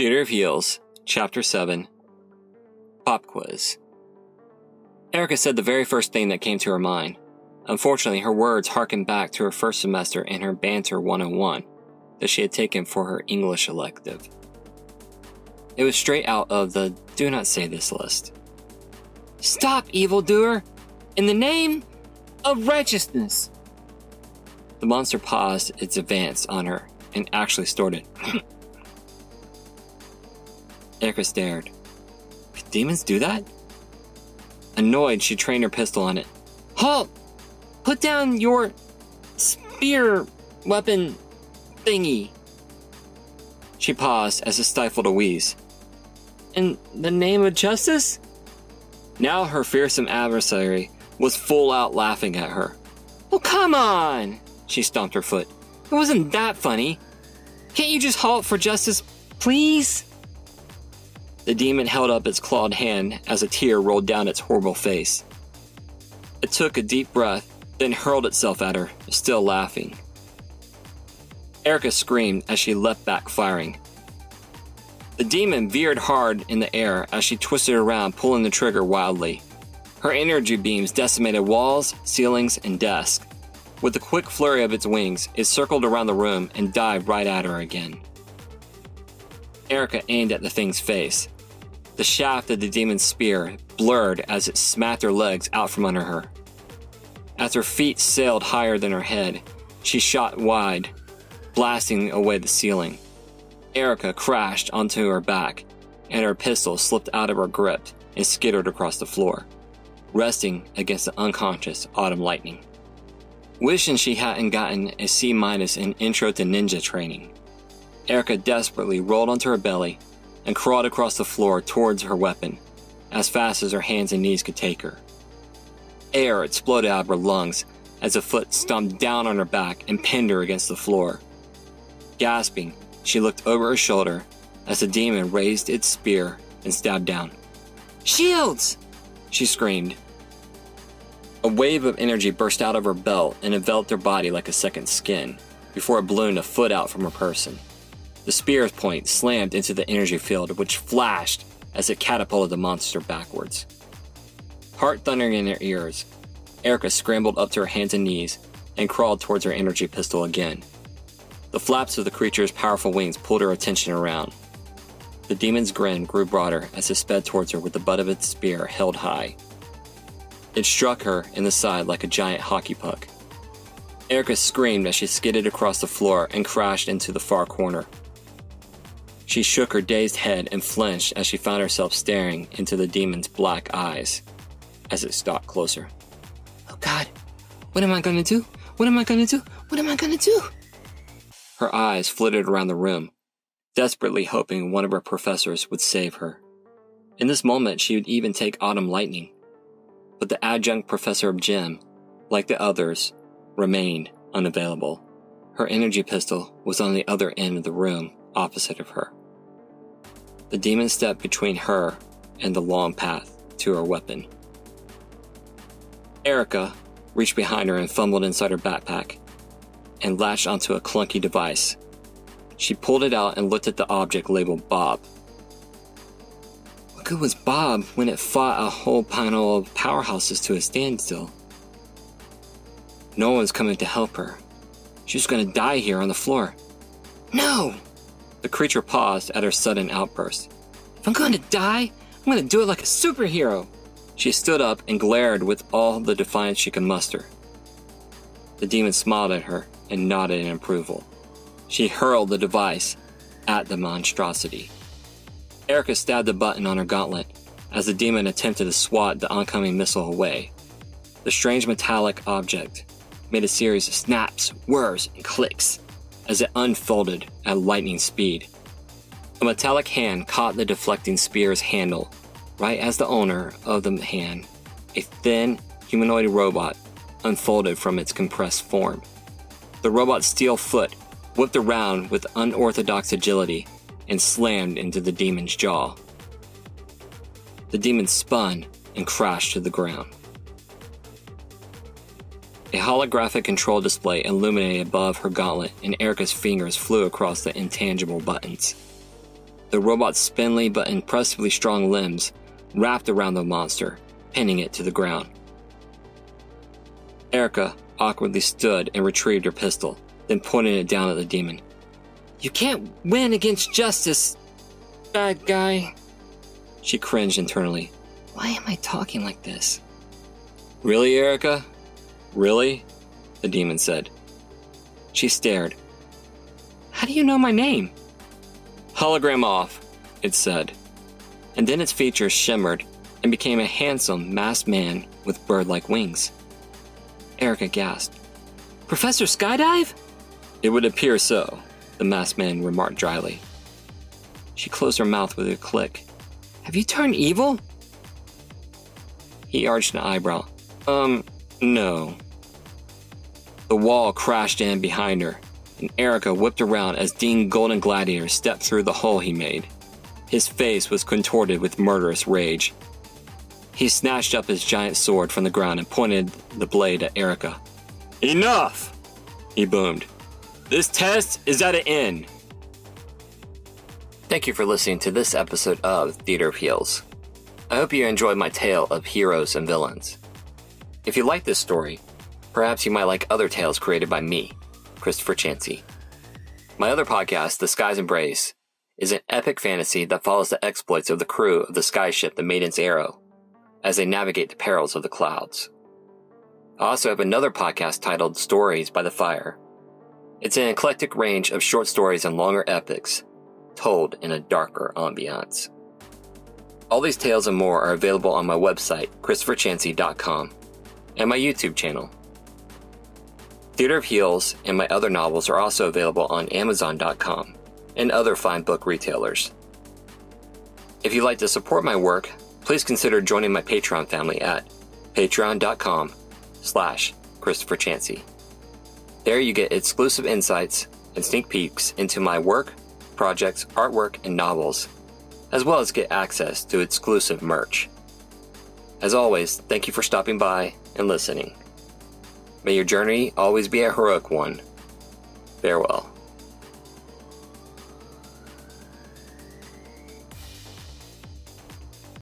Theater of Heels, Chapter 7 Pop Quiz. Erica said the very first thing that came to her mind. Unfortunately, her words harkened back to her first semester in her Banter 101 that she had taken for her English elective. It was straight out of the Do Not Say This list. Stop, evildoer! In the name of righteousness! The monster paused its advance on her and actually snorted. Erica stared. Could demons do that? Annoyed, she trained her pistol on it. Halt! Put down your spear weapon thingy. She paused as it stifled a wheeze. In the name of justice? Now her fearsome adversary was full out laughing at her. Well, come on! She stomped her foot. It wasn't that funny. Can't you just halt for justice, please? The demon held up its clawed hand as a tear rolled down its horrible face. It took a deep breath, then hurled itself at her, still laughing. Erica screamed as she leapt back, firing. The demon veered hard in the air as she twisted around, pulling the trigger wildly. Her energy beams decimated walls, ceilings, and desks. With a quick flurry of its wings, it circled around the room and dived right at her again. Erica aimed at the thing's face. The shaft of the demon's spear blurred as it smacked her legs out from under her. As her feet sailed higher than her head, she shot wide, blasting away the ceiling. Erica crashed onto her back, and her pistol slipped out of her grip and skittered across the floor, resting against the unconscious Autumn Lightning. Wishing she hadn't gotten a C minus in Intro to Ninja training, Erica desperately rolled onto her belly and crawled across the floor towards her weapon, as fast as her hands and knees could take her. Air exploded out of her lungs as a foot stomped down on her back and pinned her against the floor. Gasping, she looked over her shoulder as the demon raised its spear and stabbed down. Shields! She screamed. A wave of energy burst out of her belt and enveloped her body like a second skin, before it ballooned a foot out from her person. The spear's point slammed into the energy field, which flashed as it catapulted the monster backwards. Heart thundering in her ears, Erica scrambled up to her hands and knees and crawled towards her energy pistol again. The flaps of the creature's powerful wings pulled her attention around. The demon's grin grew broader as it sped towards her with the butt of its spear held high. It struck her in the side like a giant hockey puck. Erica screamed as she skidded across the floor and crashed into the far corner. She shook her dazed head and flinched as she found herself staring into the demon's black eyes as it stalked closer. Oh God, what am I gonna do? What am I gonna do? What am I gonna do? Her eyes flitted around the room, desperately hoping one of her professors would save her. In this moment, she would even take Autumn Lightning. But the adjunct professor of Gem, like the others, remained unavailable. Her energy pistol was on the other end of the room, opposite of her. The demon stepped between her and the long path to her weapon. Erica reached behind her and fumbled inside her backpack and latched onto a clunky device. She pulled it out and looked at the object labeled Bob. What good was Bob when it fought a whole panel of powerhouses to a standstill? No one's coming to help her. She's gonna die here on the floor. No! The creature paused at her sudden outburst. If I'm going to die, I'm going to do it like a superhero. She stood up and glared with all the defiance she could muster. The demon smiled at her and nodded in approval. She hurled the device at the monstrosity. Erica stabbed the button on her gauntlet as the demon attempted to swat the oncoming missile away. The strange metallic object made a series of snaps, whirs, and clicks as it unfolded at lightning speed. A metallic hand caught the deflecting spear's handle, right as the owner of the hand, a thin, humanoid robot, unfolded from its compressed form. The robot's steel foot whipped around with unorthodox agility and slammed into the demon's jaw. The demon spun and crashed to the ground. A holographic control display illuminated above her gauntlet, and Erica's fingers flew across the intangible buttons. the robot's spindly but impressively strong limbs wrapped around the monster, pinning it to the ground. Erica awkwardly stood and retrieved her pistol, then pointed it down at the demon. You can't win against justice, bad guy. She cringed internally. Why am I talking like this? Really, Erica? Really? The demon said. She stared. How do you know my name? Hologram off, it said. And then its features shimmered and became a handsome, masked man with bird like wings. Erica gasped. Professor Skydive? It would appear so, the masked man remarked dryly. She closed her mouth with a click. Have you turned evil? He arched an eyebrow. Um, no. The wall crashed in behind her, and Erica whipped around as Dean Golden Gladiator stepped through the hole he made. His face was contorted with murderous rage. He snatched up his giant sword from the ground and pointed the blade at Erica. Enough! He boomed. This test is at an end. Thank you for listening to this episode of Theater of Heels. I hope you enjoyed my tale of heroes and villains. If you like this story, perhaps you might like other tales created by me, Christopher Chansey. My other podcast, The Skies Embrace, is an epic fantasy that follows the exploits of the crew of the skyship the Maiden's Arrow as they navigate the perils of the clouds. I also have another podcast titled Stories by the Fire. It's an eclectic range of short stories and longer epics told in a darker ambiance. All these tales and more are available on my website, ChristopherChansey.com, and my YouTube channel. Theater of Heels and my other novels are also available on Amazon.com and other fine book retailers. If you'd like to support my work, please consider joining my Patreon family at patreon.com slash Christopher Chansey. There you get exclusive insights and sneak peeks into my work, projects, artwork, and novels, as well as get access to exclusive merch. As always, thank you for stopping by and listening. May your journey always be a heroic one. Farewell.